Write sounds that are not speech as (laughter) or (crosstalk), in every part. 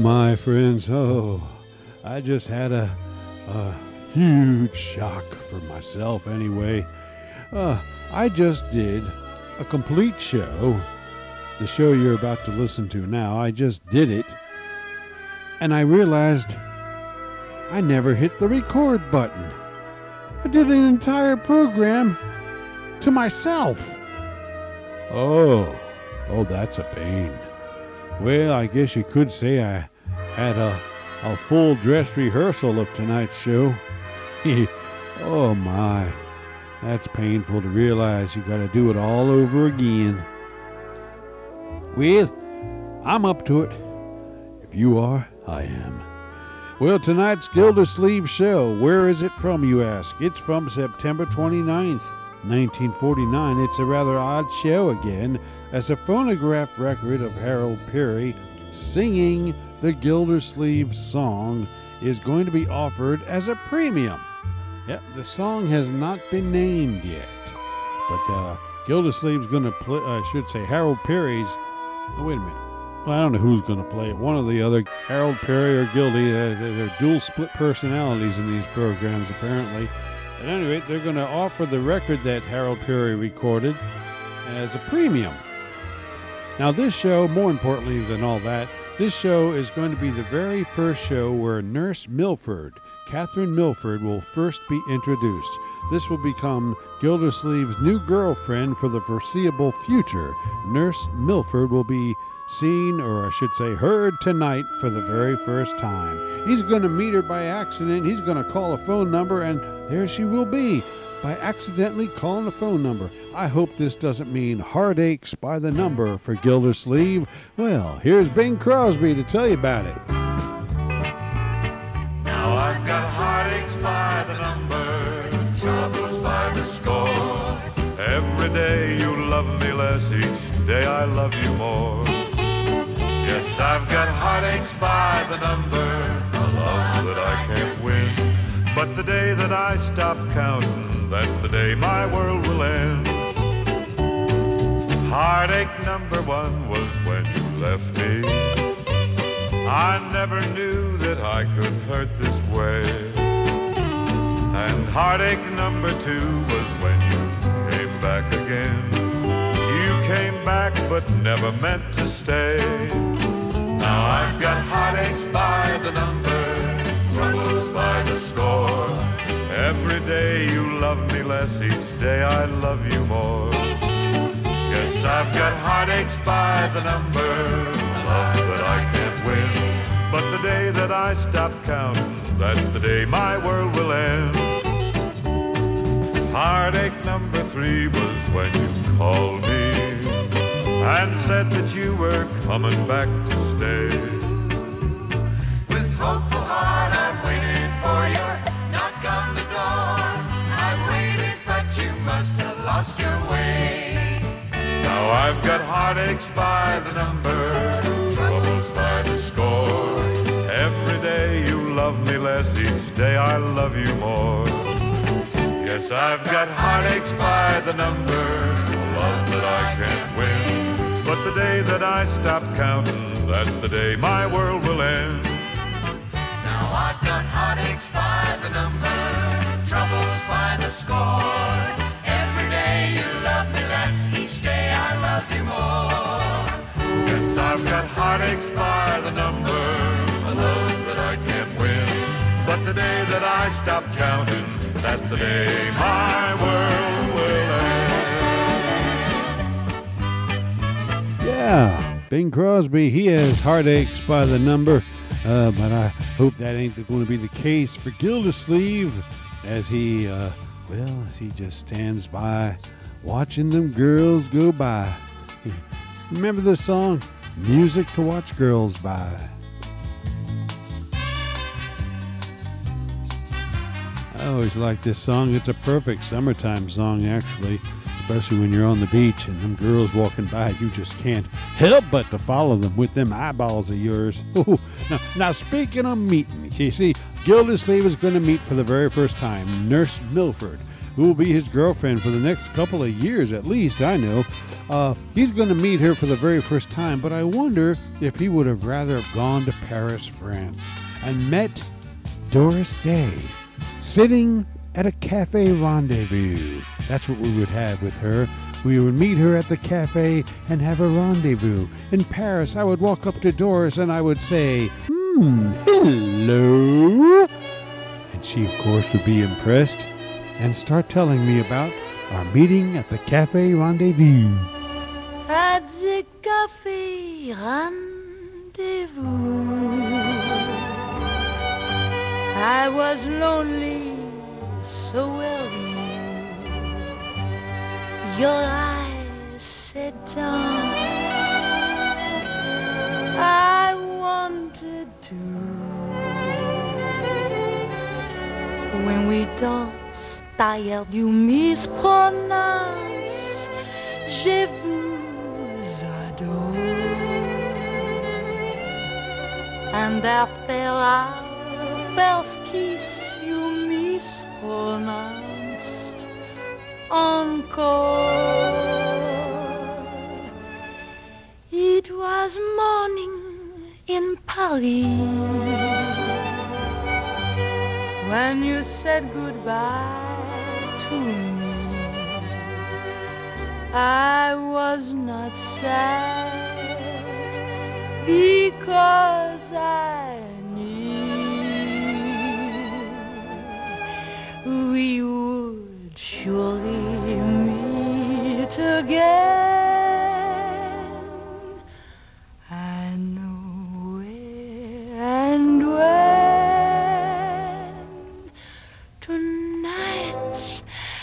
My friends. Oh, I just had a, a huge shock for myself anyway. Uh, I just did a complete show. The show you're about to listen to now, I just did it. And I realized I never hit the record button. I did an entire program to myself. Oh, oh, that's a pain. Well, I guess you could say I had a, a full dress rehearsal of tonight's show. (laughs) oh my, that's painful to realize you gotta do it all over again. Well, I'm up to it. If you are, I am. Well, tonight's Gildersleeve show, where is it from, you ask? It's from September 29th, 1949. It's a rather odd show again, as a phonograph record of Harold Peary singing the Gildersleeve song is going to be offered as a premium. Yep, the song has not been named yet, but uh, Gildersleeve's going to play, I should say, Harold Peary's. Oh, wait a minute. Well, I don't know who's going to play it. One or the other, Harold Peary or Gildy. Uh, they're dual split personalities in these programs, apparently. At any rate, they're going to offer the record that Harold Peary recorded as a premium. Now, this show, more importantly than all that, this show is going to be the very first show where Nurse Milford, Catherine Milford, will first be introduced. This will become Gildersleeve's new girlfriend for the foreseeable future. Nurse Milford will be seen, or I should say, heard tonight for the very first time. He's going to meet her by accident. He's going to call a phone number, and there she will be by accidentally calling a phone number. I hope this doesn't mean heartaches by the number for Gildersleeve. Well, here's Bing Crosby to tell you about it. Every day you love me less, each day I love you more. Yes, I've got heartaches by the number, a love that I can't win. But the day that I stop counting, that's the day my world will end. Heartache number one was when you left me. I never knew that I could hurt this way. And heartache number two was when you back again. You came back but never meant to stay. Now I've got heartaches by the number, troubles by the score. Every day you love me less, each day I love you more. Yes, I've got heartaches by the number, love that I can't win. But the day that I stop counting, that's the day my world will end. Heartache number three was when you called me and said that you were coming back to stay. With hopeful heart, I've waited for your knock on the door. I've waited, but you must have lost your way. Now I've got heartaches by the number, troubles by the score. Every day you love me less, each day I love you more. Yes, I've got heartaches by the number, a love that I can't win. But the day that I stop counting, that's the day my world will end. Now I've got heartaches by the number, troubles by the score. Every day you love me less, each day I love you more. Yes, I've got heartaches by the number, a love that I can't win. But the day that I stop counting, that's the day my world will end. Yeah, Bing Crosby, he has heartaches by the number, uh, but I hope that ain't going to be the case for Gildersleeve as he, uh, well, as he just stands by watching them girls go by. (laughs) Remember this song? Music to watch girls by. I always like this song. It's a perfect summertime song, actually, especially when you're on the beach and them girls walking by. You just can't help but to follow them with them eyeballs of yours. (laughs) Ooh. Now, now, speaking of meeting, you see, Gildersleeve is going to meet for the very first time Nurse Milford. who will be his girlfriend for the next couple of years at least, I know. Uh, he's going to meet her for the very first time, but I wonder if he would have rather have gone to Paris, France, and met Doris Day sitting at a cafe rendezvous. That's what we would have with her. We would meet her at the cafe and have a rendezvous. In Paris, I would walk up to Doris and I would say, Hmm, hello. And she, of course, would be impressed and start telling me about our meeting at the cafe rendezvous. At the cafe rendezvous, I was lonely, so well you. Your eyes said dance. I wanted to. When we danced, I tired, you mispronounce. Je vous adore. And after our kiss, you mispronounced encore. It was morning in Paris when you said goodbye to me. I was not sad because I we would surely meet again. I know where and when. Tonight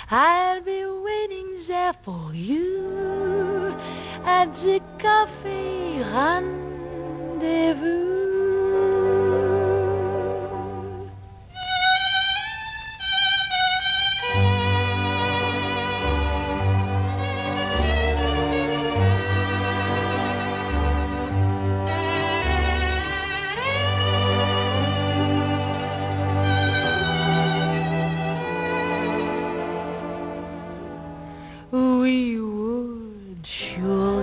I'll be waiting there for you at the cafe rendezvous. We would surely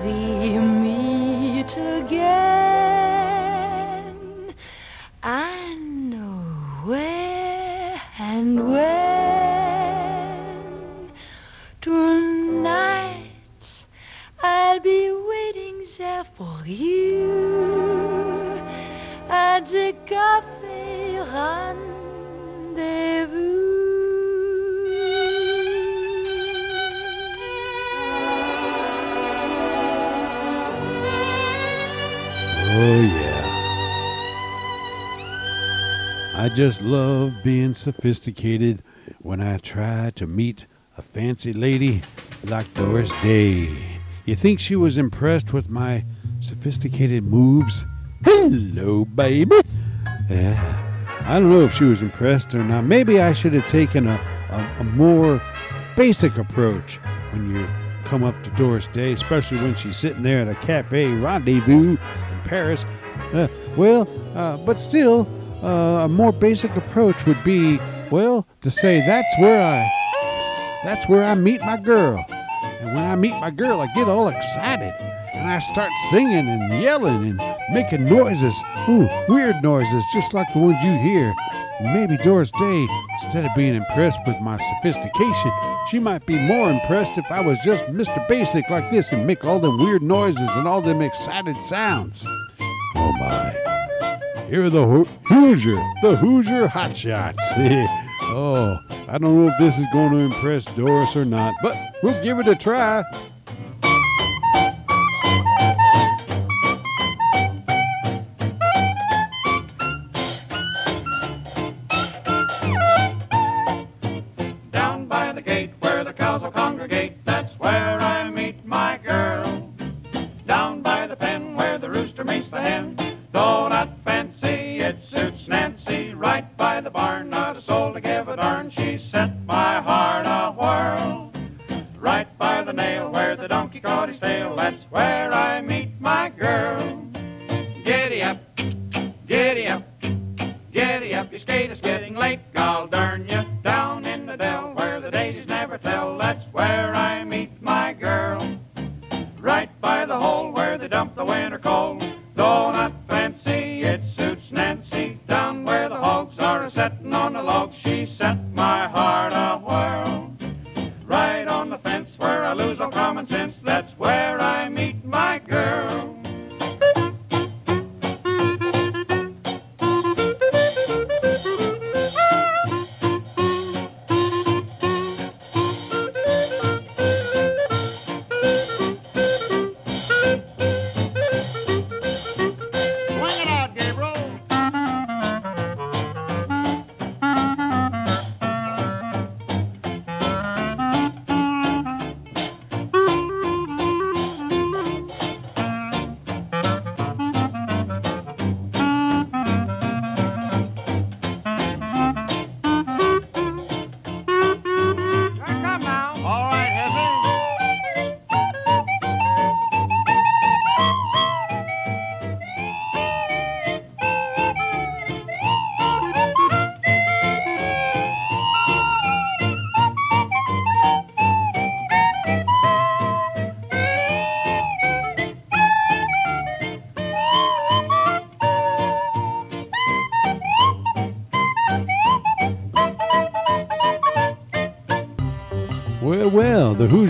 just love being sophisticated when I try to meet a fancy lady like Doris Day. You think she was impressed with my sophisticated moves? Hello, baby. Yeah. I don't know if she was impressed or not. Maybe I should have taken a, a, a more basic approach when you come up to Doris Day, especially when she's sitting there at a cafe rendezvous in Paris. Uh, well, uh, but still, uh, a more basic approach would be, well, to say that's where I, that's where I meet my girl. And when I meet my girl, I get all excited and I start singing and yelling and making noises, ooh, weird noises, just like the ones you hear. Maybe Doris Day, instead of being impressed with my sophistication, she might be more impressed if I was just Mr. Basic like this and make all them weird noises and all them excited sounds. Oh my. Here are the Ho- Hoosier, the Hoosier Hotshots. (laughs) oh, I don't know if this is going to impress Doris or not, but we'll give it a try.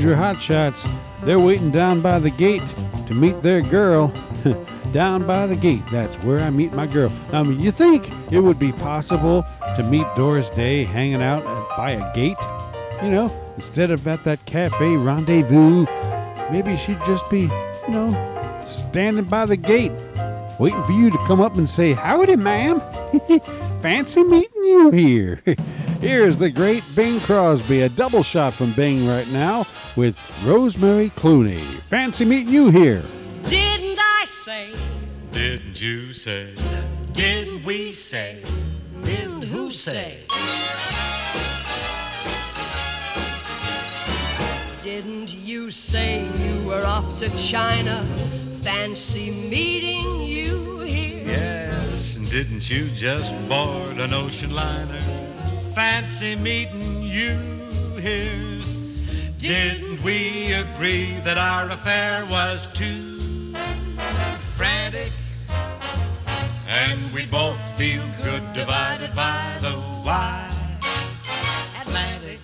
Hoosier Hotshots, they're waiting down by the gate to meet their girl. (laughs) down by the gate, that's where I meet my girl. Now, you think it would be possible to meet Doris Day hanging out by a gate? You know, instead of at that cafe rendezvous, maybe she'd just be, you know, standing by the gate, waiting for you to come up and say, Howdy, ma'am. (laughs) Fancy meeting you here. (laughs) Here's the great Bing Crosby, a double shot from Bing right now with Rosemary Clooney. Fancy meeting you here. Didn't I say? Didn't you say? Didn't we say? Didn't who say? Didn't you say you were off to China? Fancy meeting you here. Yes, and didn't you just board an ocean liner? Fancy meeting you here. Didn't we agree that our affair was too frantic? And we both feel good divided by the wide Atlantic.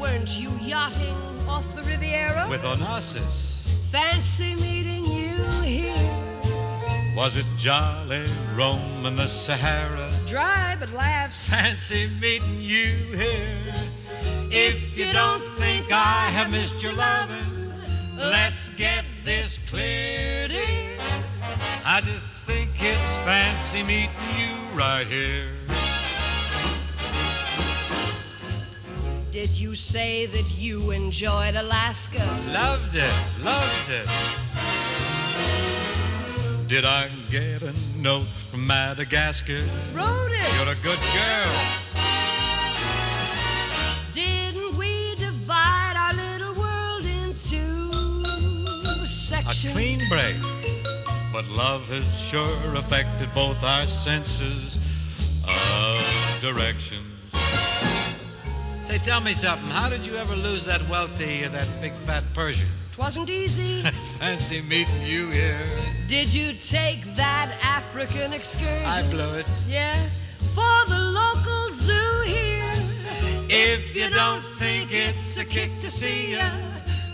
Weren't you yachting off the Riviera? With Onassis, Fancy meeting you here. Was it jolly Rome and the Sahara? Dry but laughs. Fancy meeting you here. If you don't think I have missed your loving, let's get this clear, dear. I just think it's fancy meeting you right here. Did you say that you enjoyed Alaska? Loved it, loved it. Did I get a note from Madagascar? Wrote it. You're a good girl. Didn't we divide our little world into sections? A clean break. But love has sure affected both our senses of directions. Say, tell me something. How did you ever lose that wealthy, uh, that big fat Persian? Twasn't easy. (laughs) Fancy meeting you here. Did you take that African excursion? I blew it. Yeah. For the local zoo here. (laughs) If you don't think it's a kick to see ya,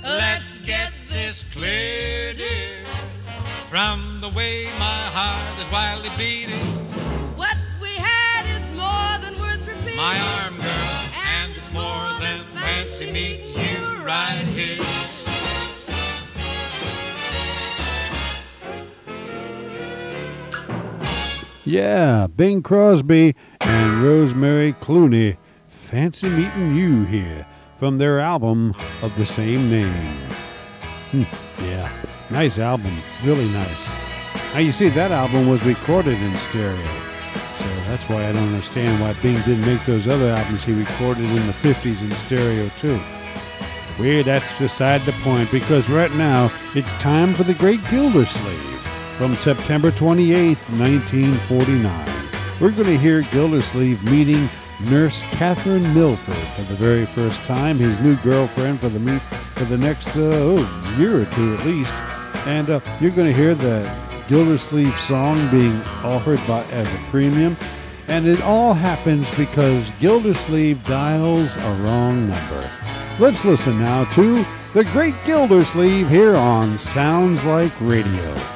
let's get this clear, dear. From the way my heart is wildly beating, What we had is more than worth repeating. my arm, girl, and it's more than fancy meeting you right here. Yeah, Bing Crosby and Rosemary Clooney. Fancy meeting you here from their album of the same name. Hmm, yeah, nice album. Really nice. Now, you see, that album was recorded in stereo. So that's why I don't understand why Bing didn't make those other albums he recorded in the 50s in stereo, too. Weird, that's beside the point because right now it's time for the Great Gildersleeve from September 28th, 1949. We're going to hear Gildersleeve meeting nurse Catherine Milford for the very first time, his new girlfriend for the meet for the next uh, oh, year or two at least. And uh, you're going to hear the Gildersleeve song being offered by as a premium. And it all happens because Gildersleeve dials a wrong number. Let's listen now to the great Gildersleeve here on Sounds Like Radio.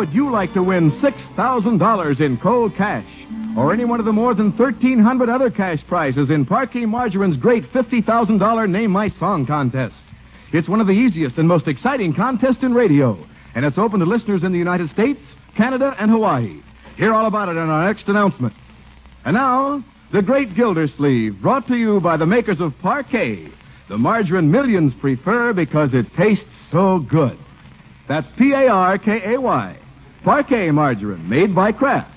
Would you like to win $6,000 in cold cash? Or any one of the more than 1,300 other cash prizes in Parkay Margarine's great $50,000 Name My Song contest. It's one of the easiest and most exciting contests in radio, and it's open to listeners in the United States, Canada, and Hawaii. Hear all about it in our next announcement. And now, the Great Gildersleeve, brought to you by the makers of Parkay, the margarine millions prefer because it tastes so good. That's P A R K A Y. Parkay margarine, made by Kraft.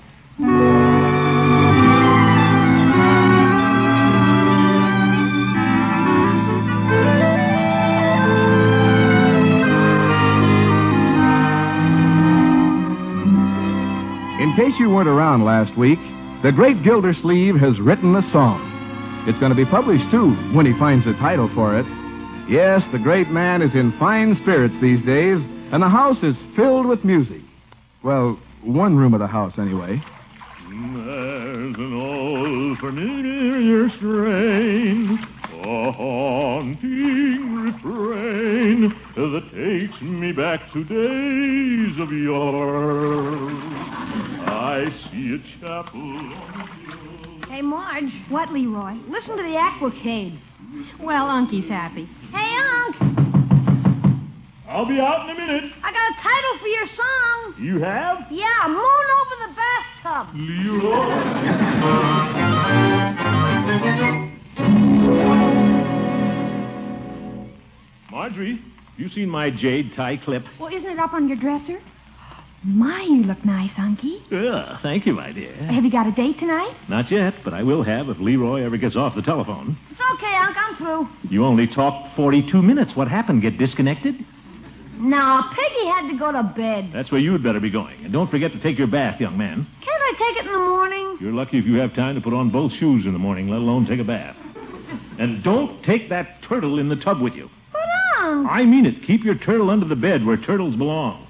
In case you weren't around last week, the great Gildersleeve has written a song. It's going to be published, too, when he finds a title for it. Yes, the great man is in fine spirits these days, and the house is filled with music. Well, one room of the house, anyway. There's an old familiar strain, a haunting refrain that takes me back to days of yore. I see a chapel on the hill. Hey, Marge. What, Leroy? Listen to the Aquacade. Well, Uncie's happy. Hey, Unc! I'll be out in a minute. I got a title for your song. You have? Yeah, Moon Over the Bathtub. Leroy. Marjorie, have you seen my jade tie clip? Well, isn't it up on your dresser? My, you look nice, Unky. Yeah, thank you, my dear. Have you got a date tonight? Not yet, but I will have if Leroy ever gets off the telephone. It's okay, Unc. I'm through. You only talked 42 minutes. What happened? Get disconnected? No, Peggy had to go to bed. That's where you'd better be going. And don't forget to take your bath, young man. Can't I take it in the morning? You're lucky if you have time to put on both shoes in the morning, let alone take a bath. And don't take that turtle in the tub with you. But, Unc. I mean it. Keep your turtle under the bed where turtles belong.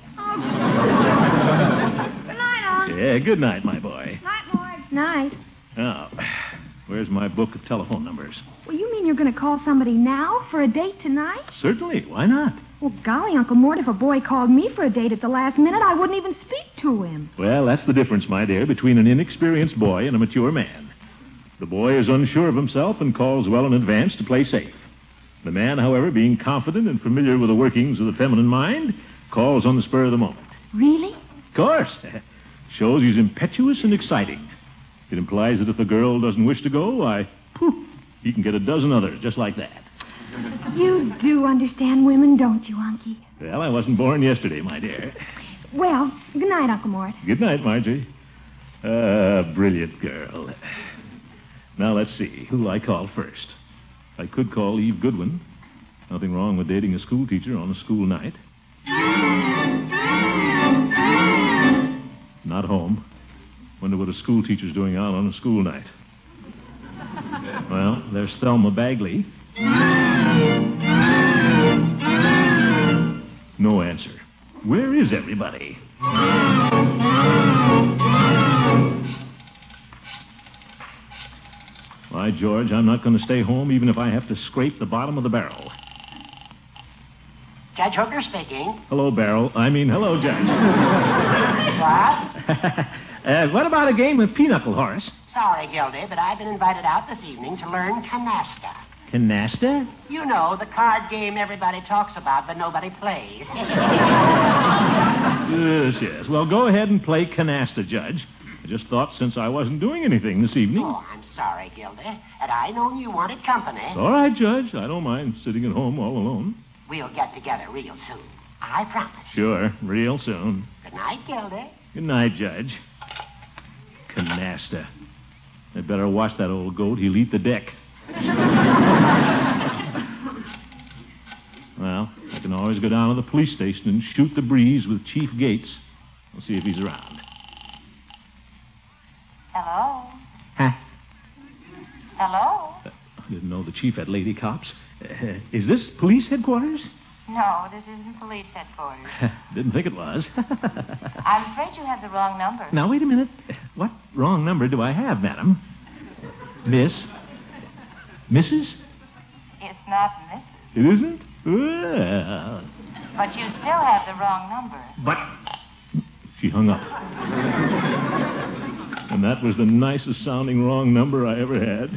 Good night, Unc. Yeah, good night, my boy. Night, Marge. Night. Now, where's my book of telephone numbers? Well, you mean you're going to call somebody now for a date tonight? Certainly. Why not? Well, golly, Uncle Mort, if a boy called me for a date at the last minute, I wouldn't even speak to him. Well, that's the difference, my dear, between an inexperienced boy and a mature man. The boy is unsure of himself and calls well in advance to play safe. The man, however, being confident and familiar with the workings of the feminine mind, calls on the spur of the moment. Really? Of course. (laughs) Shows he's impetuous and exciting. It implies that if the girl doesn't wish to go, why, poof, he can get a dozen others just like that. You do understand women, don't you, Unky? Well, I wasn't born yesterday, my dear. Well, good night, Uncle Mort. Good night, Marjorie. Ah, brilliant girl. Now, let's see. Who'll I call first? I could call Eve Goodwin. Nothing wrong with dating a schoolteacher on a school night. Not home. Wonder what a schoolteacher's doing out on a school night. Well, there's Thelma Bagley. No answer. Where is everybody? Why, George, I'm not going to stay home even if I have to scrape the bottom of the barrel. Judge Hooker speaking. Hello, barrel. I mean, hello, Judge. What? (laughs) uh, what about a game of pinochle, Horace? Sorry, Gildy, but I've been invited out this evening to learn canasta. Canasta? You know, the card game everybody talks about, but nobody plays. Yes, yes. Well, go ahead and play canasta, Judge. I just thought since I wasn't doing anything this evening. Oh, I'm sorry, Gildy. Had I known you wanted company, All right, Judge. I don't mind sitting at home all alone. we'll get together real soon. I promise. Sure, real soon. Good night, Gildy. Good night, Judge. Canasta. I better watch that old goat. He'll eat the deck. Well, I can always go down to the police station and shoot the breeze with Chief Gates. I'll see if he's around. Hello? Huh? Hello? I didn't know the chief had lady cops. Uh, is this police headquarters? No, this isn't police headquarters. (laughs) didn't think it was. (laughs) I'm afraid you have the wrong number. now, wait a minute. What wrong number do I have, madam? Miss? Mrs.? It's not Miss, It isn't? Well, but you still have the wrong number. but. She hung up. and that was the nicest sounding wrong number I ever had.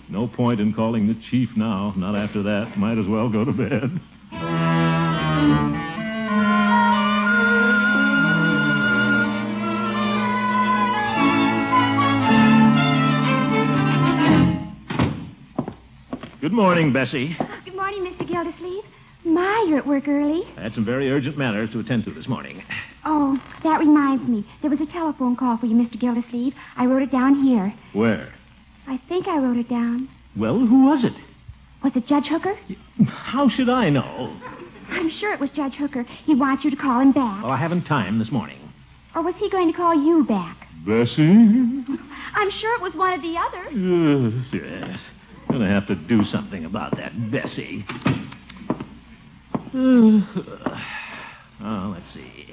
(laughs) no point in calling the chief now. Not after that. Might as well go to bed. Morning, Bessie. (laughs) Oh, good morning, Mr. Gildersleeve. My, you're at work early. I had some very urgent matters to attend to this morning. Oh, that reminds me. There was a telephone call for you, Mr. Gildersleeve. I wrote it down here. Where? I think I wrote it down. Well, who was it? Was it Judge Hooker? How should I know? I'm sure it was Judge Hooker. He wants you to call him back. Well, I haven't time this morning. Or was he going to call you back? Bessie? (laughs) I'm sure it was one or the other. Yes, yes. Gonna have to do something about that Bessie. (sighs) oh, let's see.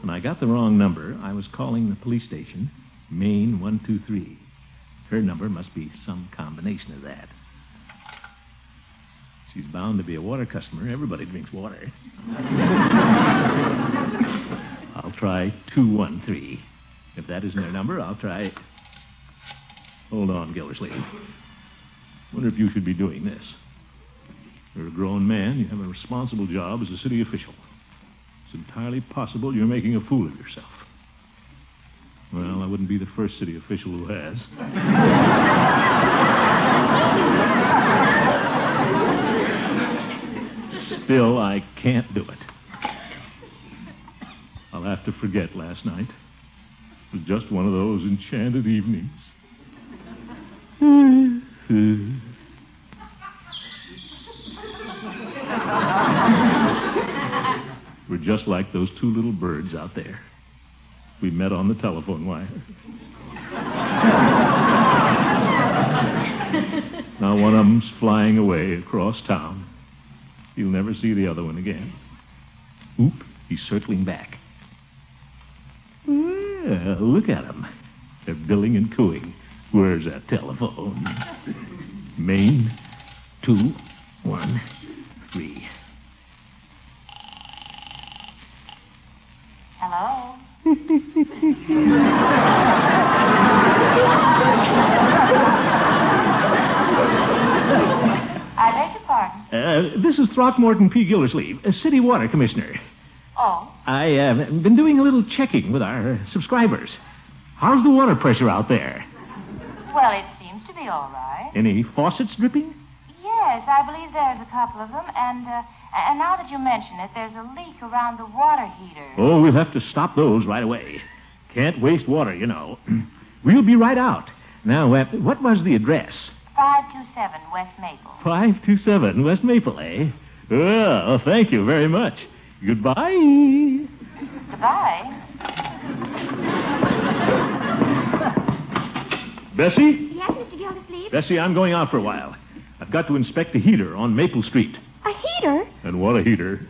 When I got the wrong number, I was calling the police station, Main 123. Her number must be some combination of that. She's bound to be a water customer. Everybody drinks water. (laughs) I'll try 213. If that isn't her number, I'll try. Hold on, Gildersleeve. Wonder if you should be doing this. You're a grown man. You have a responsible job as a city official. It's entirely possible you're making a fool of yourself. Well, I wouldn't be the first city official who has. Still, I can't do it. I'll have to forget last night. It was just one of those enchanted evenings. Hmm. We're just like those two little birds out there. We met on the telephone wire. now one of them's flying away across town. You'll never see the other one again. Oop, he's circling back. Hmm. Yeah, look at them. They're billing and cooing. Where's that telephone? Main, two, one, three. Hello? I beg your pardon. Uh, this is Throckmorton P. Gildersleeve, a city water commissioner. Oh, I uh, been doing a little checking with our subscribers. How's the water pressure out there? Well, it seems to be all right. Any faucets dripping? Yes, I believe there's a couple of them, and uh, and now that you mention it, there's a leak around the water heater. Oh, we'll have to stop those right away. Can't waste water, you know. (clears throat) we'll be right out. Now, uh, what was the address? 527 West Maple. 527 West Maple, eh? Oh, thank you very much. Goodbye. Goodbye. Bessie? Yes, Mr. Gildersleeve? Bessie, I'm going out for a while. I've got to inspect the heater on Maple Street. A heater? And what a heater.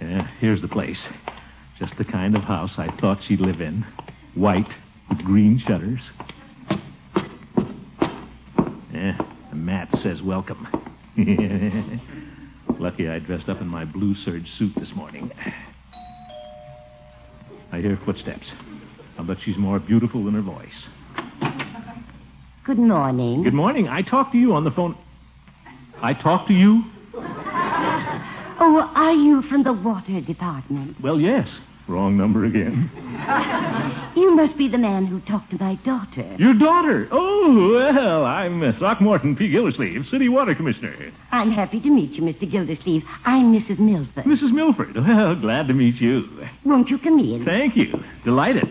Yeah, here's the place. Just the kind of house I thought she'd live in. White, with green shutters. Yeah, the mat says welcome. (laughs) Lucky I dressed up in my blue serge suit this morning. I hear footsteps. I'll bet she's more beautiful than her voice. Good morning. Good morning. I talked to you on the phone. I talked to you? Oh, are you from the water department? Well, yes. Wrong number again. You must be the man who talked to my daughter. Your daughter? Oh, well, I'm uh, Throckmorton P. Gildersleeve, City Water Commissioner. I'm happy to meet you, Mr. Gildersleeve. I'm Mrs. Milford. Mrs. Milford. Well, glad to meet you. Won't you come in? Thank you. Delighted.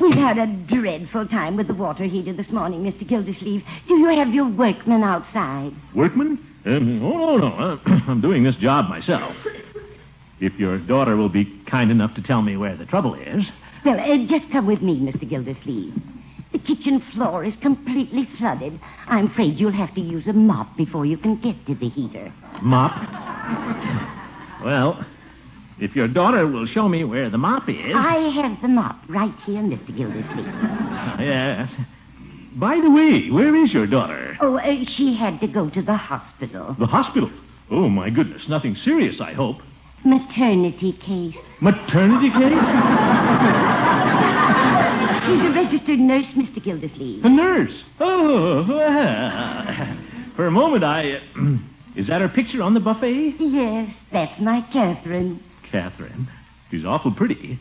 We've had a dreadful time with the water heater this morning, Mr. Gildersleeve. Do you have your workmen outside? Workman? Um, oh, no, no. Uh, (clears throat) I'm doing this job myself. If your daughter will be kind enough to tell me where the trouble is. Well, uh, just come with me, Mr. Gildersleeve. The kitchen floor is completely flooded. I'm afraid you'll have to use a mop before you can get to the heater. Mop? Well, if your daughter will show me where the mop is. I have the mop right here, Mr. Gildersleeve. (laughs) Yes. By the way, where is your daughter? Oh, uh, she had to go to the hospital. The hospital. Oh, my goodness. Nothing serious, I hope. Maternity case. Maternity case? She's a registered nurse, Mr. Gildersleeve. A nurse? Oh, well. For a moment, I. Uh, (clears throat) is that her picture on the buffet? Yes, that's my Catherine. Catherine. She's awful pretty.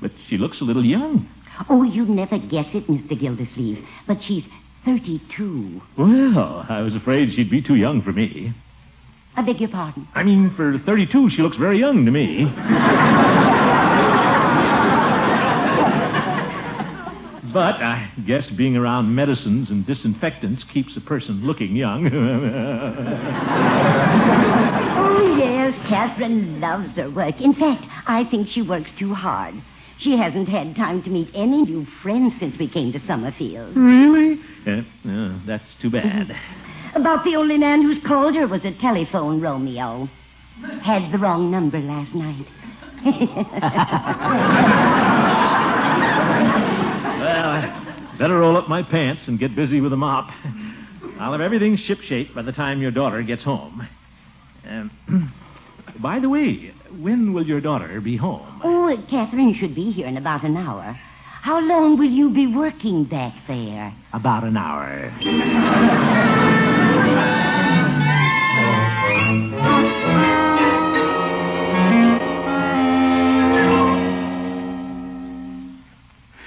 But she looks a little young. Oh, you'd never guess it, Mr. Gildersleeve. But she's 32. Well, I was afraid she'd be too young for me. I beg your pardon. I mean, for 32, she looks very young to me. (laughs) but I guess being around medicines and disinfectants keeps a person looking young. (laughs) (laughs) Oh, yes, Catherine loves her work. In fact, I think she works too hard. She hasn't had time to meet any new friends since we came to Summerfield. really? Uh, uh, that's too bad. About the only man who's called her was a telephone Romeo. Had the wrong number last night. (laughs) Well, I better roll up my pants and get busy with the mop. I'll have everything shipshape by the time your daughter gets home. Um, (clears throat) by the way, when will your daughter be home? oh, Catherine should be here in about an hour. How long will you be working back there? About an hour.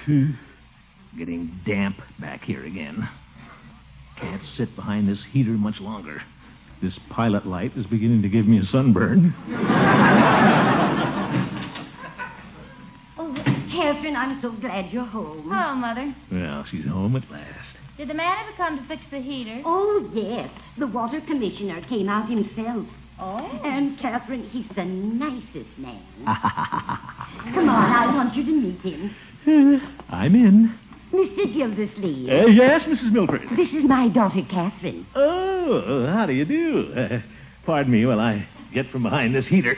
Hmm. Getting damp back here again. Can't sit behind this heater much longer. This pilot light is beginning to give me a sunburn. Oh, Catherine, I'm so glad you're home. Hello, Mother. Well, she's home at last. Did the man ever come to fix the heater? Oh, yes. The water commissioner came out himself. Oh. And, Catherine, he's the nicest man. (laughs) Come on, I want you to meet him. (laughs) I'm in. Mr. Gildersleeve. Uh, yes, Mrs. Milford. This is my daughter, Catherine. Oh, how do you do? Uh, pardon me while I get from behind this heater.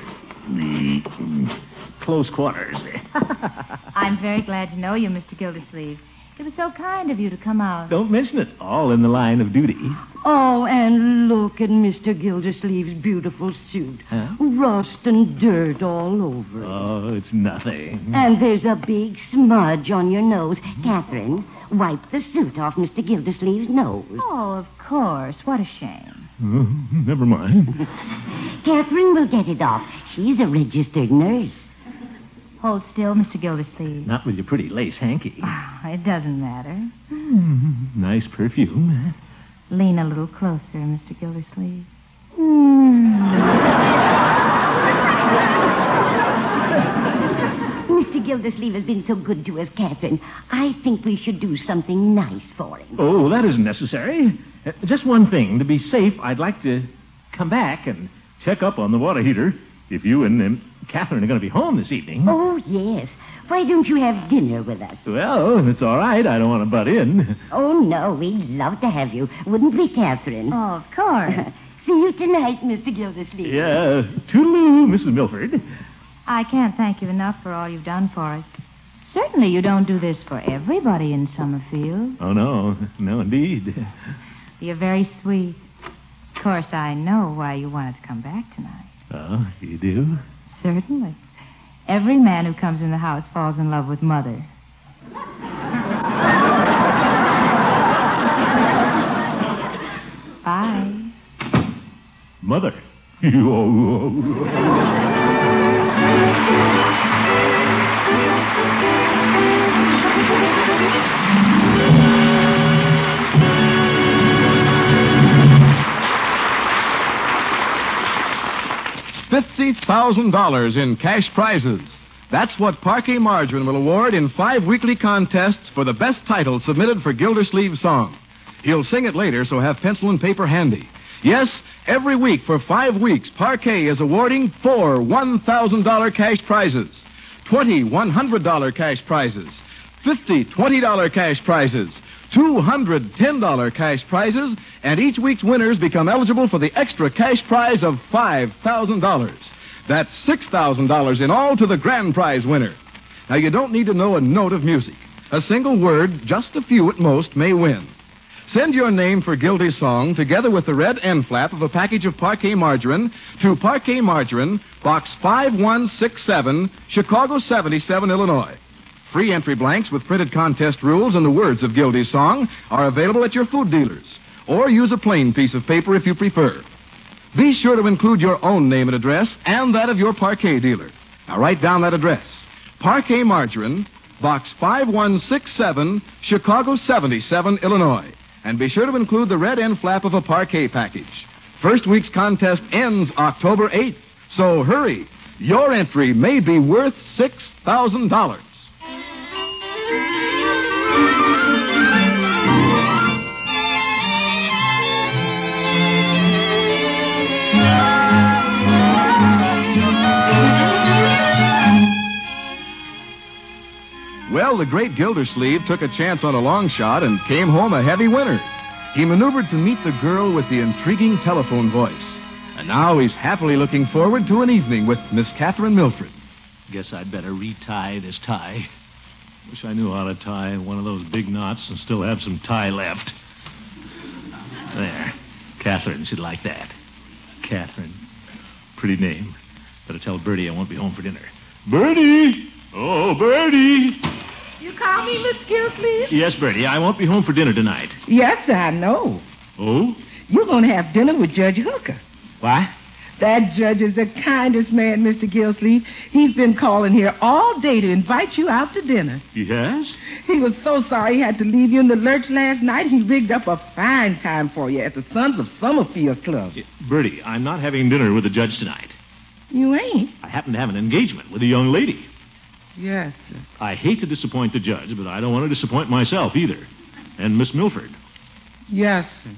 Close quarters. (laughs) I'm very glad to know you, Mr. Gildersleeve. It was so kind of you to come out. Don't mention it. All in the line of duty. Oh, and look at Mr. Gildersleeve's beautiful suit. Huh? Rust and dirt all over it. Oh, it's nothing. And there's a big smudge on your nose. Catherine, wipe the suit off Mr. Gildersleeve's nose. Oh, of course. What a shame. Oh, (laughs) never mind. (laughs) Catherine will get it off. She's a registered nurse. Hold still, Mr. Gildersleeve. Not with your pretty lace hanky. Ah, it doesn't matter. Nice perfume. Lean a little closer, Mr. Gildersleeve. (laughs) Mr. Gildersleeve has been so good to us, Catherine. I think we should do something nice for him. Oh, that isn't necessary. Uh, just one thing. To be safe, I'd like to come back and check up on the water heater if you and um, Catherine are going to be home this evening. Oh, yes. Why don't you have dinner with us? Well, it's all right. I don't want to butt in. Oh, no, we'd love to have you. Wouldn't we, Catherine? Oh, of course. (laughs) See you tonight, Mr. Gildersleeve. Yeah. Toodaloo, Mrs. Milford. I can't thank you enough for all you've done for us. Certainly you don't do this for everybody in Summerfield. Oh, no. No, indeed. You're very sweet. Of course, I know why you wanted to come back tonight. Oh, you do? Certainly. Every man who comes in the house falls in love with Mother. (laughs) Bye. Mother. (laughs) $50,000 in cash prizes. That's what Parkay Margarine will award in five weekly contests for the best title submitted for Gildersleeve Song. He'll sing it later, so have pencil and paper handy. Yes, every week for five weeks, Parkay is awarding four $1,000 cash prizes, 20 $100 cash prizes, 50 $20 cash prizes, 200 $10 cash prizes, and each week's winners become eligible for the extra cash prize of $5,000. That's $6,000 in all to the grand prize winner. Now, you don't need to know a note of music. A single word, just a few at most, may win. Send your name for Gildy's song together with the red end flap of a package of Parkay Margarine to Parkay Margarine, Box 5167, Chicago 77, Illinois. Free entry blanks with printed contest rules and the words of Gildy's song are available at your food dealers. Or use a plain piece of paper if you prefer. Be sure to include your own name and address and that of your Parkay dealer. Now write down that address. Parkay Margarine, Box 5167, Chicago 77, Illinois. And be sure to include the red end flap of a Parkay package. First week's contest ends October 8th. So hurry. Your entry may be worth $6,000. Well, the great Gildersleeve took a chance on a long shot and came home a heavy winner. He maneuvered to meet the girl with the intriguing telephone voice. And now he's happily looking forward to an evening with Miss Catherine Milford. Guess I'd better retie this tie. Wish I knew how to tie one of those big knots and still have some tie left. There. Catherine should like that. Catherine. Pretty name. Better tell Birdie I won't be home for dinner. Birdie! Oh, Birdie! You call me Miss Gilsleeve? Yes, Birdie, I won't be home for dinner tonight. Yes, I know. Oh? You're going to have dinner with Judge Hooker. What? That judge is the kindest man, Mr. Gilsleeve. He's been calling here all day to invite you out to dinner. Yes? He was so sorry he had to leave you in the lurch last night. He rigged up a fine time for you at the Sons of Summerfield Club. Eh, Birdie, I'm not having dinner with the judge tonight. You ain't? I happen to have an engagement with a young lady. Yes, sir. I hate to disappoint the judge, but I don't want to disappoint myself either. And Miss Milford. Yes, sir.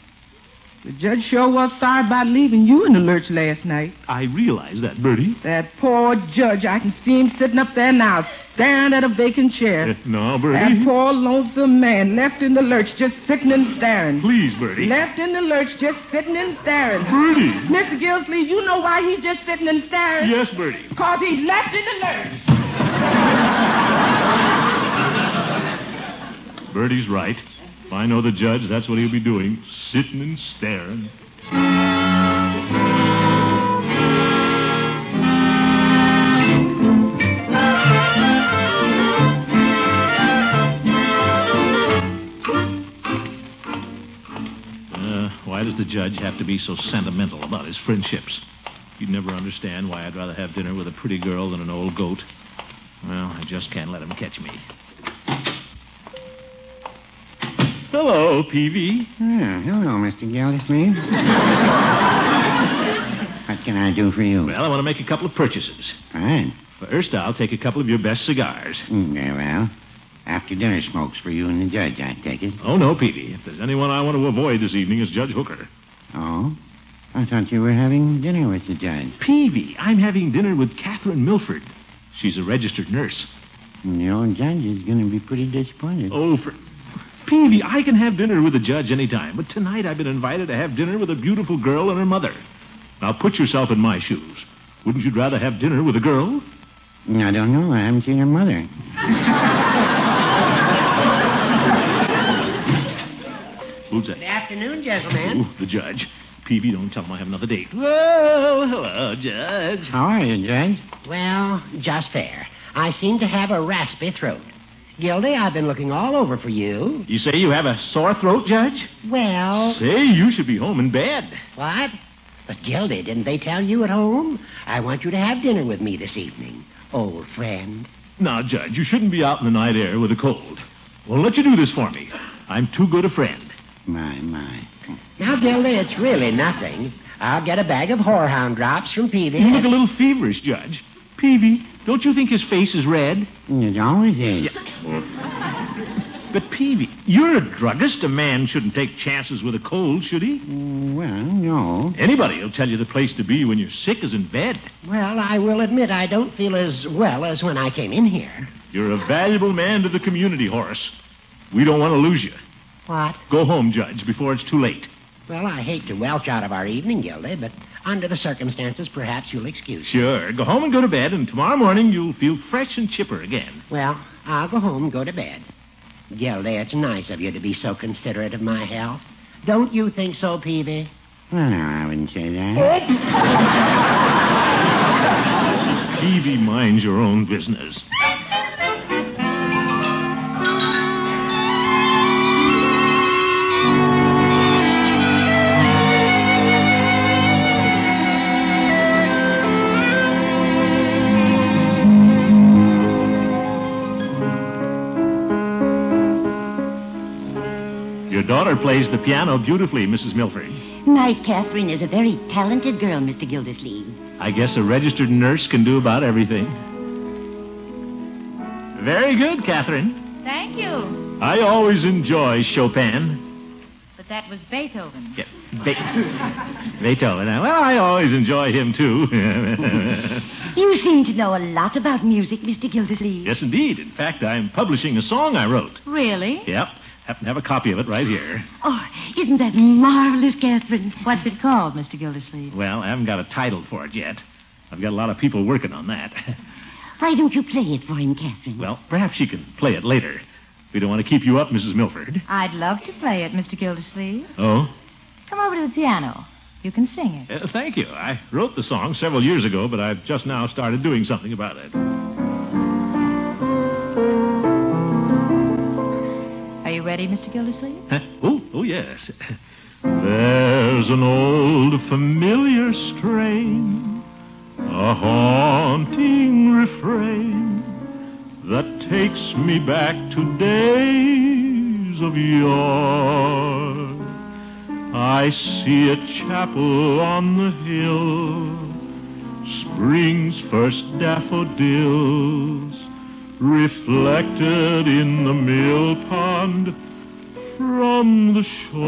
The judge sure was sorry about leaving you in the lurch last night. I realize that, Birdie. That poor judge, I can see him sitting up there now, staring at a vacant chair. Eh, no, Birdie. That poor lonesome man left in the lurch, just sitting and staring. Please, Birdie. Left in the lurch, just sitting and staring. Birdie. Mr. Gilsleeve, you know why he's just sitting and staring? Yes, Birdie. Because he's left in the lurch. Birdie's right. If I know the judge, that's what he'll be doing, sitting and staring. Uh, why does the judge have to be so sentimental about his friendships? You'd never understand why I'd rather have dinner with a pretty girl than an old goat. Well, I just can't let him catch me. Hello, Peavy. Ah, hello, Mr. Gildersleeve. (laughs) what can I do for you? Well, I want to make a couple of purchases. Fine. First, I'll take a couple of your best cigars. Mm, very well. After dinner smokes for you and the judge, I take it. Oh, no, Peavy. If there's anyone I want to avoid this evening, it's Judge Hooker. Oh? I thought you were having dinner with the judge. Peavy, I'm having dinner with Catherine Milford. She's a registered nurse. The old judge is going to be pretty disappointed. Oh, for... Peavy, I can have dinner with the judge any time, but tonight I've been invited to have dinner with a beautiful girl and her mother. Now, put yourself in my shoes. Wouldn't you rather have dinner with a girl? I don't know. I haven't seen her mother. Who's that? Good afternoon, gentlemen. Ooh, the judge. Peavy, don't tell him I have another date. Whoa, hello, Judge. How are you, Judge? Well, just fair. I seem to have a raspy throat. Gildy, I've been looking all over for you. You say you have a sore throat, Judge? Well, Say, you should be home in bed. what? But Gildy, didn't they tell you at home? I want you to have dinner with me this evening, old friend. Now, Judge, you shouldn't be out in the night air with a cold. Won't let you do this for me. I'm too good a friend. My, my. Now, Gildy, it's really nothing. I'll get a bag of horehound drops from Peavy. You look a little feverish, Judge. Peavy, don't you think his face is red? It always is. But, Peavy, you're a druggist. A man shouldn't take chances with a cold, should he? Well, no. Anybody will tell you the place to be when you're sick is in bed. Well, I will admit I don't feel as well as when I came in here. You're a valuable man to the community, Horace. We don't want to lose you. What? Go home, Judge, before it's too late. Well, I hate to welch out of our evening, Gildy, but under the circumstances, perhaps you'll excuse me. Sure. Go home and go to bed, and tomorrow morning you'll feel fresh and chipper again. Well, I'll go home and go to bed. Gildy, it's nice of you to be so considerate of my health. Don't you think so, Peavy? Well, no, I wouldn't say that. Peavy, mind your own business. Daughter plays the piano beautifully, Mrs. Milford. My Catherine is a very talented girl, Mr. Gildersleeve. I guess a registered nurse can do about everything. Very good, Catherine. Thank you. I always enjoy Chopin. But that was Beethoven. Yeah, Be- Beethoven. Well, I always enjoy him, too. (laughs) You seem to know a lot about music, Mr. Gildersleeve. yes, indeed. In fact, I'm publishing a song I wrote. Really? Yep. Happen to have a copy of it right here. Oh, isn't that marvelous, Catherine? What's it called, Mr. Gildersleeve? Well, I haven't got a title for it yet. I've got a lot of people working on that. (laughs) Why don't you play it for him, Catherine? Well, perhaps you can play it later. We don't want to keep you up, Mrs. Milford. I'd love to play it, Mr. Gildersleeve. Oh? Come over to the piano. You can sing it. Uh, thank you. I wrote the song several years ago, but I've just now started doing something about it. Ready, Mr. Gildersleeve? Huh? Oh, oh, yes. There's an old familiar strain, a haunting refrain that takes me back to days of yore. I see a chapel on the hill, spring's first daffodils reflected in the mill pond from the shore.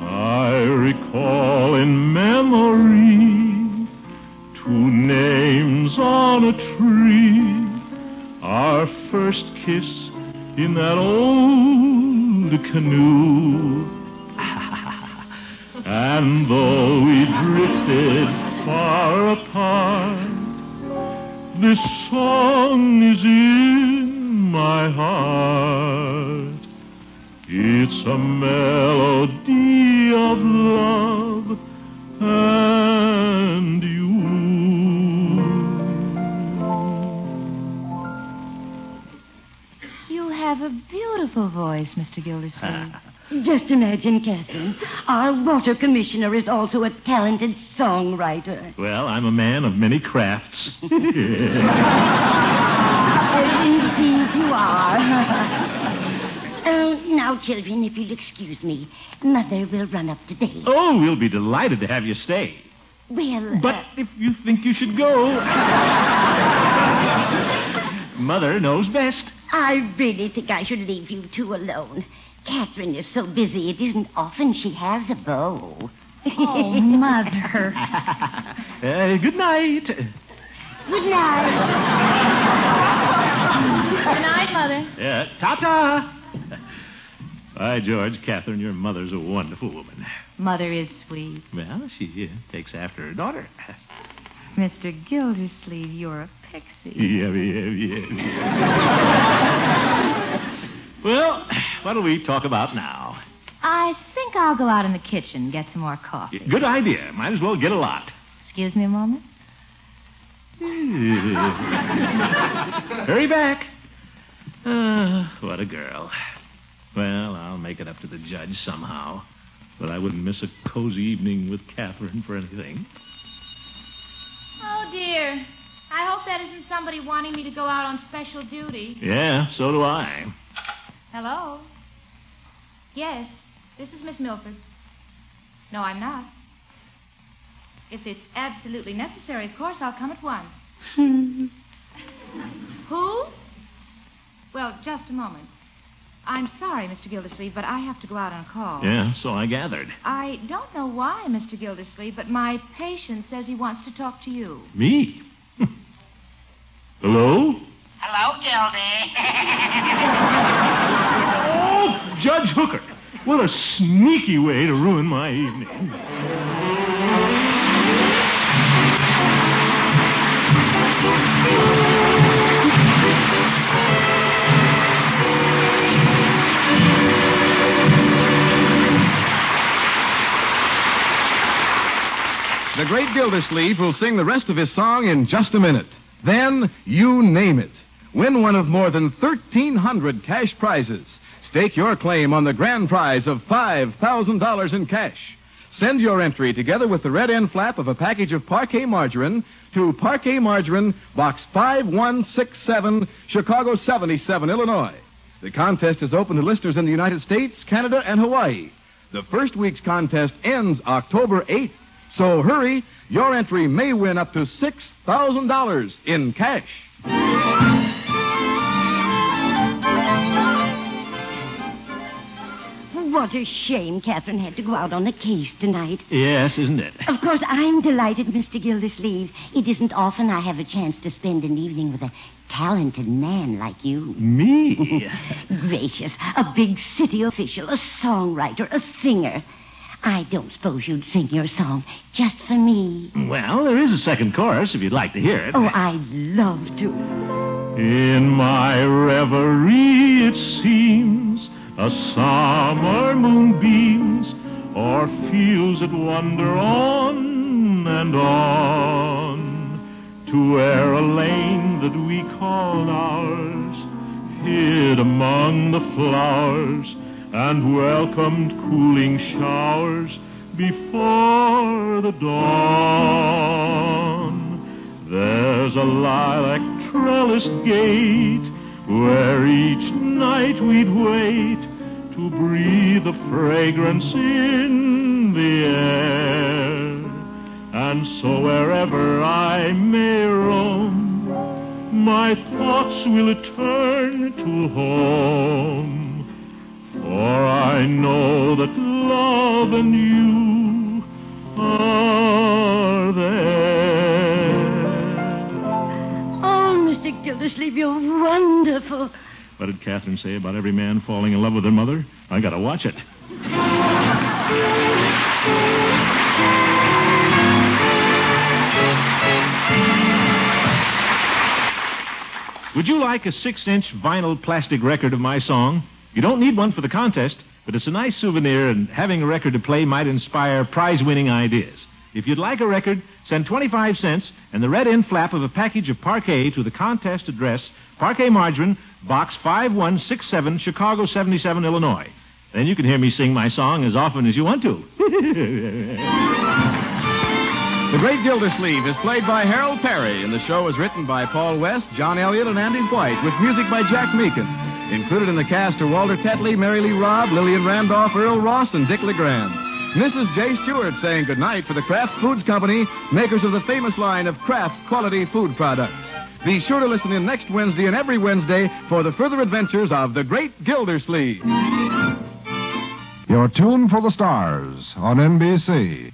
I recall in memory two names on a tree, our first kiss in that old canoe. (laughs) and though we drifted far apart, this song is in my heart. It's a melody of love and you. You have a beautiful voice, Mr. Gildersleeve. (laughs) Just imagine, Catherine. Our water commissioner is also a talented songwriter. Well, I'm a man of many crafts. (laughs) (laughs) Indeed, you are. oh, now, children, if you'll excuse me, Mother will run up to date. oh, we'll be delighted to have you stay. Well, But uh, if you think you should go. (laughs) Mother knows best. I really think I should leave you two alone. Catherine is so busy, it isn't often she has a beau. Oh, Mother. (laughs) Uh, good night. Good night. Good night, Mother. Yeah, ta-ta. By George, Catherine, your mother's a wonderful woman. Mother is sweet. Well, she uh, takes after her daughter. Mr. Gildersleeve, you're a pixie. Yeah, yeah, yeah. (laughs) well, what'll we talk about now? I think I'll go out in the kitchen and get some more coffee. Good idea. Might as well get a lot. Excuse me a moment. (laughs) Hurry back. Ah, what a girl. Well, I'll make it up to the judge somehow. But I wouldn't miss a cozy evening with Catherine for anything. Oh, dear. I hope that isn't somebody wanting me to go out on special duty. Yeah, so do I. Hello? Yes, this is Miss Milford. No, I'm not. If it's absolutely necessary, of course, I'll come at once. (laughs) Who? Well, just a moment. I'm sorry, Mr. Gildersleeve, but I have to go out on a call. Yeah, so I gathered. I don't know why, Mr. Gildersleeve, but my patient says he wants to talk to you. Me? (laughs) Hello? Hello, Gildy. (laughs) Judge Hooker. What a sneaky way to ruin my evening. The great Gildersleeve will sing the rest of his song in just a minute. Then, you name it. Win one of more than 1,300 cash prizes. Stake your claim on the grand prize of $5,000 in cash. Send your entry together with the red end flap of a package of Parkay margarine to Parkay Margarine, Box 5167, Chicago 77, Illinois. The contest is open to listeners in the United States, Canada, and Hawaii. The first week's contest ends October 8th. So hurry, your entry may win up to $6,000 in cash. What a shame Catherine had to go out on a case tonight. Yes, isn't it? Of course, I'm delighted, Mr. Gildersleeve. It isn't often I have a chance to spend an evening with a talented man like you. Me? (laughs) Gracious. A big city official, a songwriter, a singer. I don't suppose you'd sing your song just for me. Well, there is a second chorus if you'd like to hear it. Oh, I'd love to. In my reverie, it seems a summer moon beams o'er fields that wander on and on to where a lane that we call ours, hid among the flowers and welcomed cooling showers before the dawn. There's a lilac trellised gate where each night we'd wait to breathe the fragrance in the air. And so wherever I may roam, my thoughts will turn to home. For I know that love and you are there. Oh, Mr. Gildersleeve, you're wonderful. What did Catherine say about every man falling in love with their mother? I gotta watch it. Would you like a six inch vinyl plastic record of my song? You don't need one for the contest, but it's a nice souvenir, and having a record to play might inspire prize winning ideas. If you'd like a record, send 25 cents and the red end flap of a package of Parkay to the contest address, Parkay Margarine, Box 5167, Chicago 77, Illinois. Then you can hear me sing my song as often as you want to. (laughs) The Great Gildersleeve is played by Harold Peary, and the show is written by Paul West, John Elliott, and Andy White, with music by Jack Meakin. Included in the cast are Walter Tetley, Mary Lee Robb, Lillian Randolph, Earl Ross, and Dick LeGrand. Is Jay Stewart saying goodnight for the Kraft Foods Company, makers of the famous line of Kraft quality food products. Be sure to listen in next Wednesday and every Wednesday for the further adventures of the Great Gildersleeve. Your tune for the stars on NBC.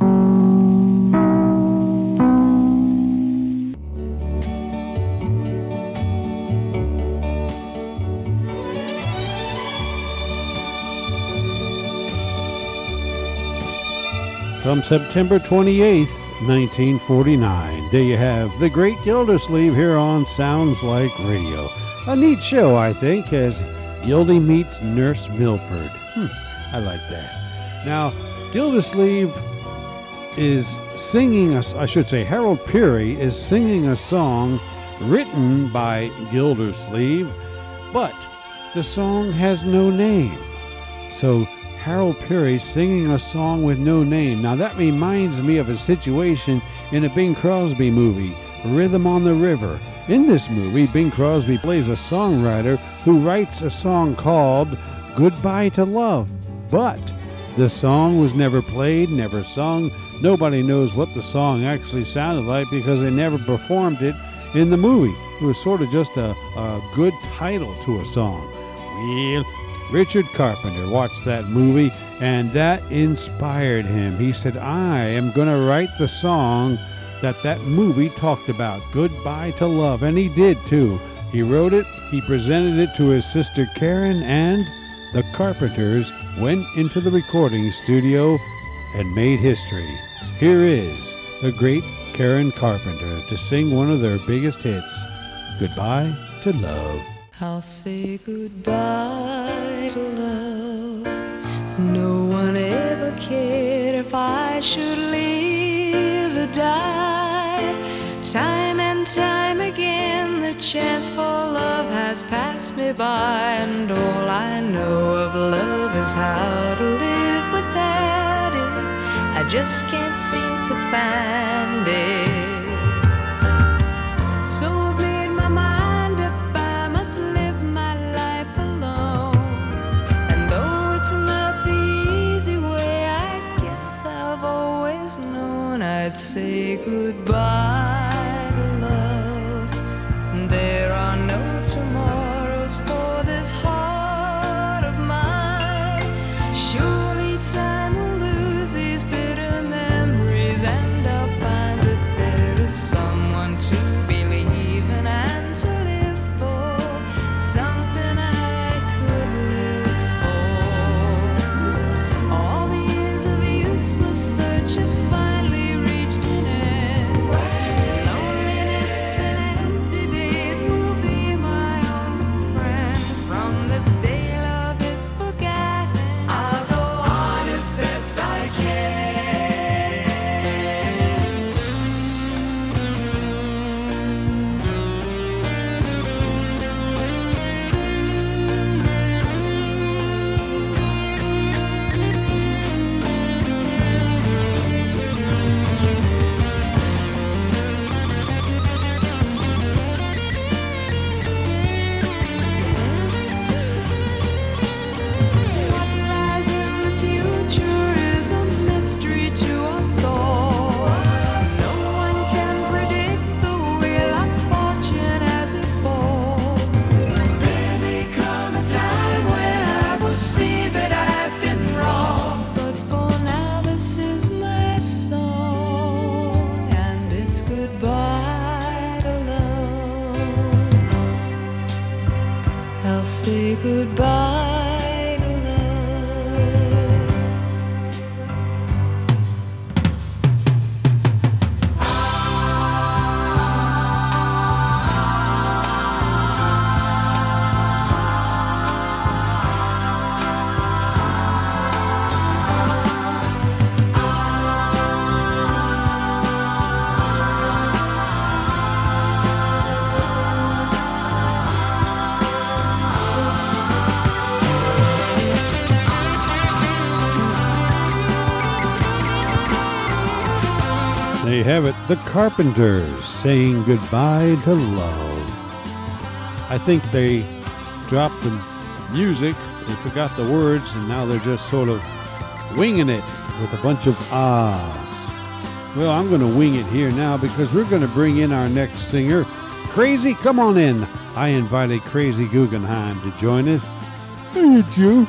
From September 28th, 1949, there you have The Great Gildersleeve here on Sounds Like Radio. A neat show, I think, as Gildy meets Nurse Milford. Hmm, I like that. Now, Gildersleeve is singing a, I should say Harold Peary is singing a song written by Gildersleeve, but the song has no name. So Harold Peary singing a song with no name. Now that reminds me of a situation in a Bing Crosby movie, Rhythm on the River. In this movie, Bing Crosby plays a songwriter who writes a song called Goodbye to Love. But the song was never played, never sung. Nobody knows what the song actually sounded like because they never performed it in the movie. It was sort of just a, a good title to a song. Well, Richard Carpenter watched that movie and that inspired him. He said, I am going to write the song that that movie talked about, Goodbye to Love. And he did too. He wrote it, he presented it to his sister Karen, and the Carpenters went into the recording studio and made history. Here is the great Karen Carpenter to sing one of their biggest hits, Goodbye to Love. I'll say goodbye to love. No one ever cared if I should live or die. Time and time again, the chance for love has passed me by, and all I know of love is how to live without it. I just can't seem to find it. Say goodbye have it, the Carpenters saying goodbye to love. I think they dropped the music, they forgot the words, and now they're just sort of winging it with a bunch of ahs. Well, I'm going to wing it here now because we're going to bring in our next singer. Crazy, come on in. I invited Crazy Guggenheim to join us. Hey, Joe.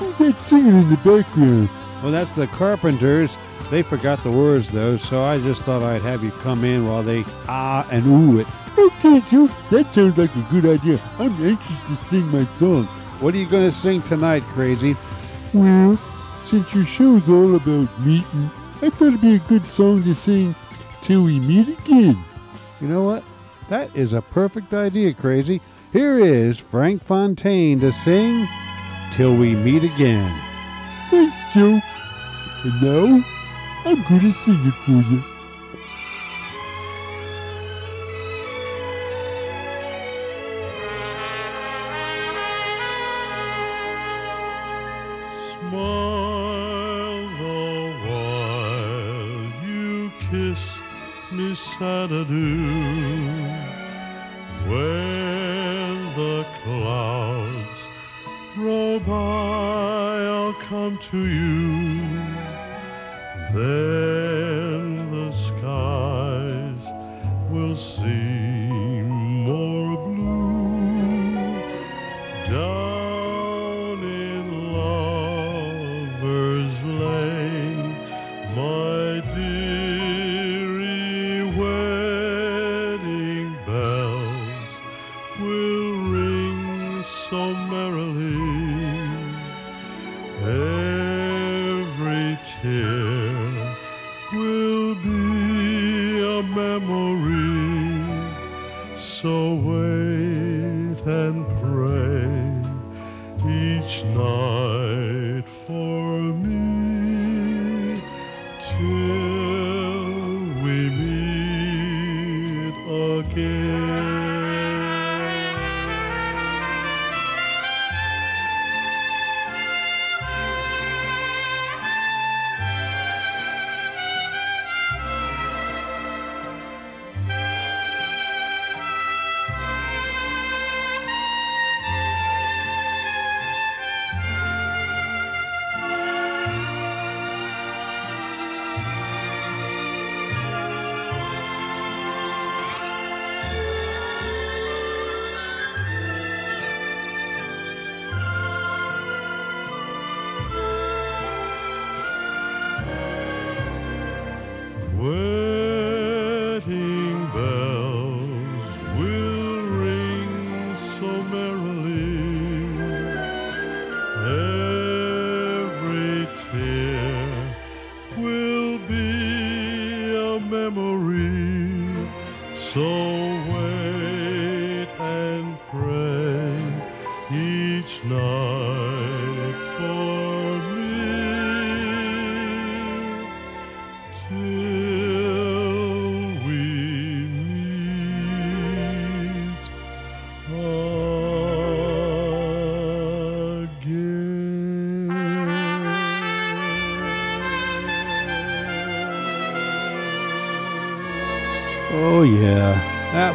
Who's that singing in the background? Well, that's the Carpenters. They forgot the words, though, so I just thought I'd have you come in while they ah and ooh it. Okay, Joe. That sounds like a good idea. I'm anxious to sing my song. What are you going to sing tonight, Crazy? Well, since your show's all about meeting, I thought it'd be a good song to sing till we meet again. You know what? That is a perfect idea, Crazy. Here is Frank Fontaine to sing Till We Meet Again. Thanks, Joe. And now, 아 그리스 유튜브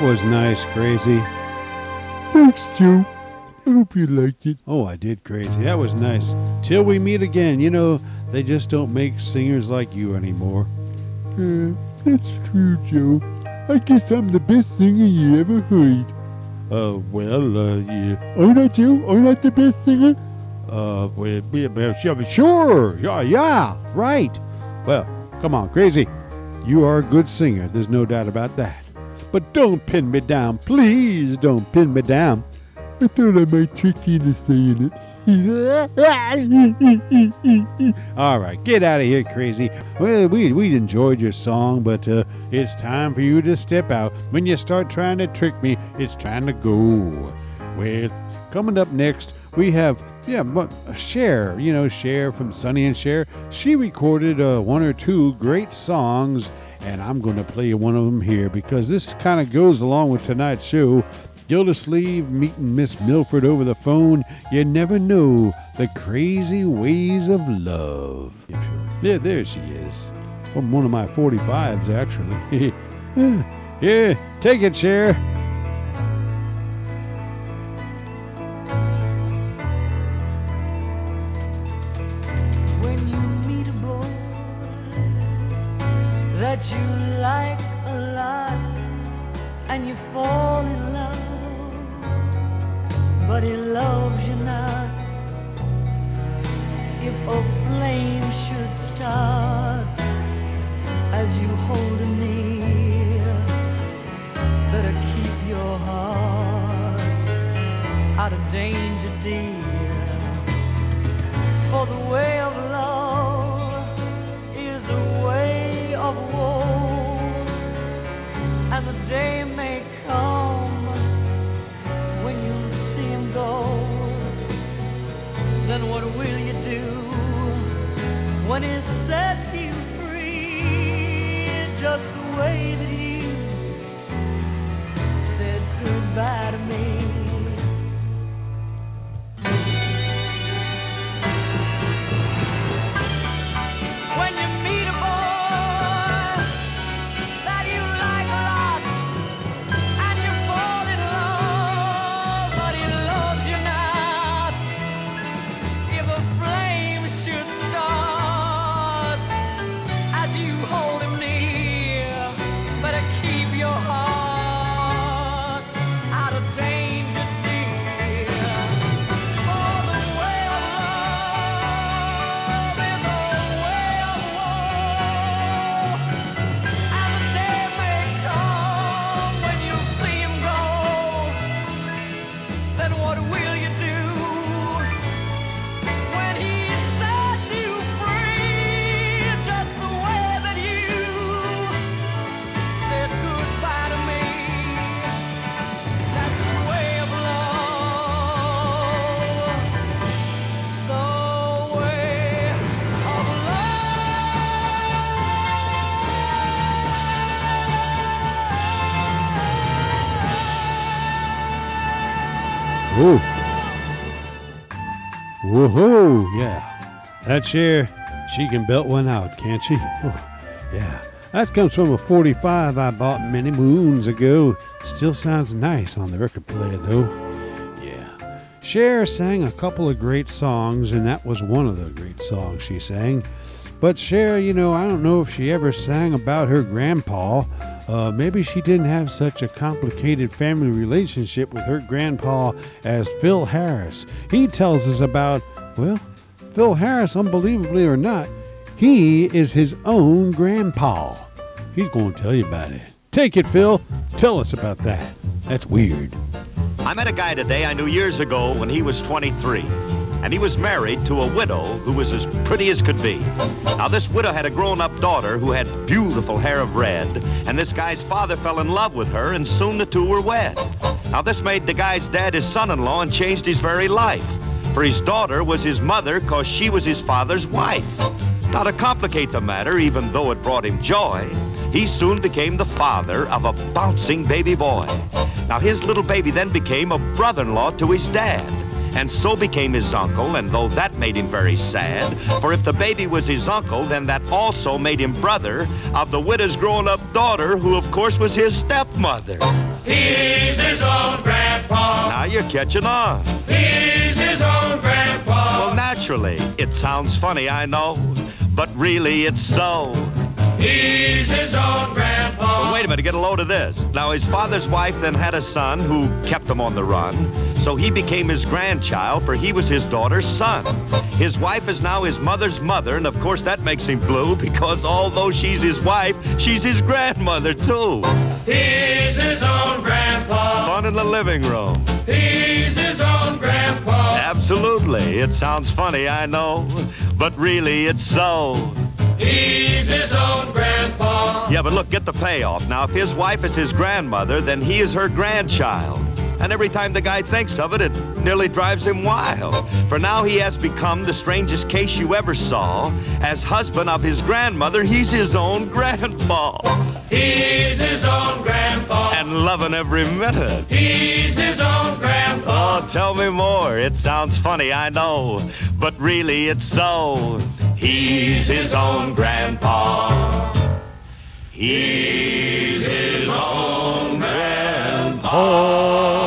was nice, Crazy. Thanks, Joe. I hope you liked it. Oh, I did, Crazy. That was nice. Till we meet again. You know, they just don't make singers like you anymore. Uh, that's true, Joe. I guess I'm the best singer you ever heard. Uh, well, uh, yeah. Aren't I, Joe? Aren't I the best singer? Uh, well, yeah, sure, sure. Yeah, yeah, right. Well, come on, Crazy. You are a good singer. There's no doubt about that. But don't pin me down. Please don't pin me down. I thought I might trick you into saying it. (laughs) All right, get out of here, crazy. Well, we we enjoyed your song, but uh, it's time for you to step out. When you start trying to trick me, it's time to go. Well, coming up next, we have yeah, Cher. You know, Cher from Sonny and Cher. She recorded uh, one or two great songs, and I'm going to play one of them here because this kind of goes along with tonight's show. Gildersleeve meeting Miss Milford over the phone. You never know the crazy ways of love. Yeah, there she is. From one of my 45s, actually. (laughs) yeah, take it, Cher. You like a lot and you fall in love, but he loves you not. If a flame should start as you hold him near, better keep your heart out of danger, dear. For the way of love and the day may come when you see him go. Then what will you do when he sets you free? just the way that you said goodbye to me. Cher, she can belt one out, can't she? Oh, yeah. That comes from a 45 I bought many moons ago. Still sounds nice on the record player, though. Yeah. Cher sang a couple of great songs, and that was one of the great songs she sang. But Cher, you know, I don't know if she ever sang about her grandpa. Uh, maybe she didn't have such a complicated family relationship with her grandpa as Phil Harris. He tells us about, well, Phil Harris, unbelievably or not, he is his own grandpa. He's going to tell you about it. Take it, Phil. Tell us about that. That's weird. I met a guy today I knew years ago when he was 23. And he was married to a widow who was as pretty as could be. Now, this widow had a grown up daughter who had beautiful hair of red, and this guy's father fell in love with her, and soon the two were wed. Now, this made the guy's dad his son in law and changed his very life. For his daughter was his mother because she was his father's wife. Now, to complicate the matter, even though it brought him joy, he soon became the father of a bouncing baby boy. Now, his little baby then became a brother in law to his dad, and so became his uncle, and though that made him very sad, for if the baby was his uncle, then that also made him brother of the widow's grown up daughter, who of course was his stepmother. He's his own grandpa. Now you're catching on. He's his own grandpa. Well, naturally, it sounds funny, I know, but really it's so. He's his own grandpa. But wait a minute, get a load of this. Now, his father's wife then had a son who kept him on the run, so he became his grandchild, for he was his daughter's son. His wife is now his mother's mother, and of course that makes him blue (laughs) because although she's his wife, she's his grandmother too. He's his own grandpa. Fun in the living room. He's his own grandpa. Absolutely. It sounds funny, I know, but really it's so. He's his own grandpa. Yeah, but look, get the payoff. Now, if his wife is his grandmother, then he is her grandchild. And every time the guy thinks of it, it nearly drives him wild. For now he has become the strangest case you ever saw. As husband of his grandmother, he's his own grandpa. He's his own grandpa. And loving every minute. He's his own grandpa. Oh, tell me more. It sounds funny, I know. But really, it's so. He's his own grandpa. He's his own grandpa.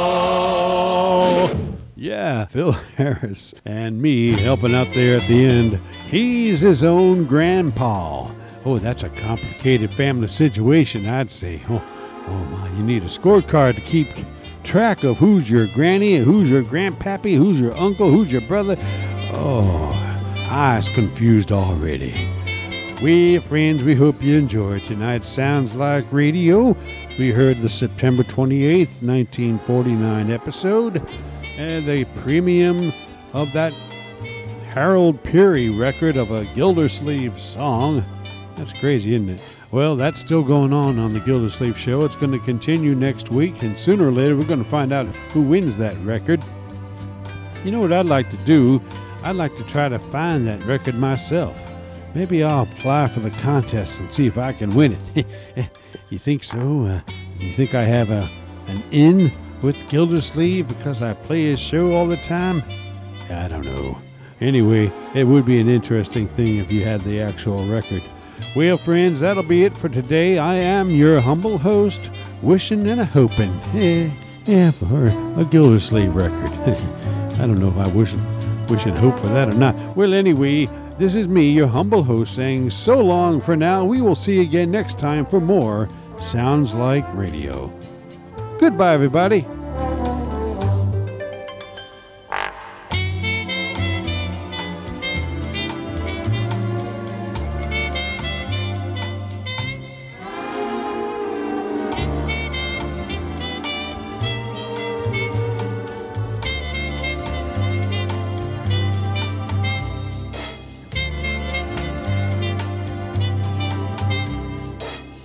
Yeah, (laughs) Phil Harris and me helping out there at the end. He's his own grandpa. Oh, that's a complicated family situation, I'd say. Oh, oh my, you need a scorecard to keep track of who's your granny, who's your grandpappy, who's your uncle, who's your brother. Oh, I confused already. We friends, we hope you enjoyed tonight's Sounds Like Radio. We heard the September 28th, 1949 episode and the premium of that Harold Peary record of a Gildersleeve song. That's crazy, isn't it? Well, that's still going on on the Gildersleeve Show. It's going to continue next week, and sooner or later, we're going to find out who wins that record. You know what I'd like to do? I'd like to try to find that record myself. maybe I'll apply for the contest and see if I can win it. (laughs) you think so? Uh, you think I have a an in with Gildersleeve because I play his show all the time? I don't know. Anyway, it would be an interesting thing if you had the actual record. Well, friends, that'll be it for today. I am your humble host, wishing and a hoping. Eh, yeah, for a Gildersleeve record. (laughs) I don't know if I wish, wish and hope for that or not. Well, anyway, this is me, your humble host, saying so long for now. We will see you again next time for more Sounds Like Radio. Goodbye, everybody.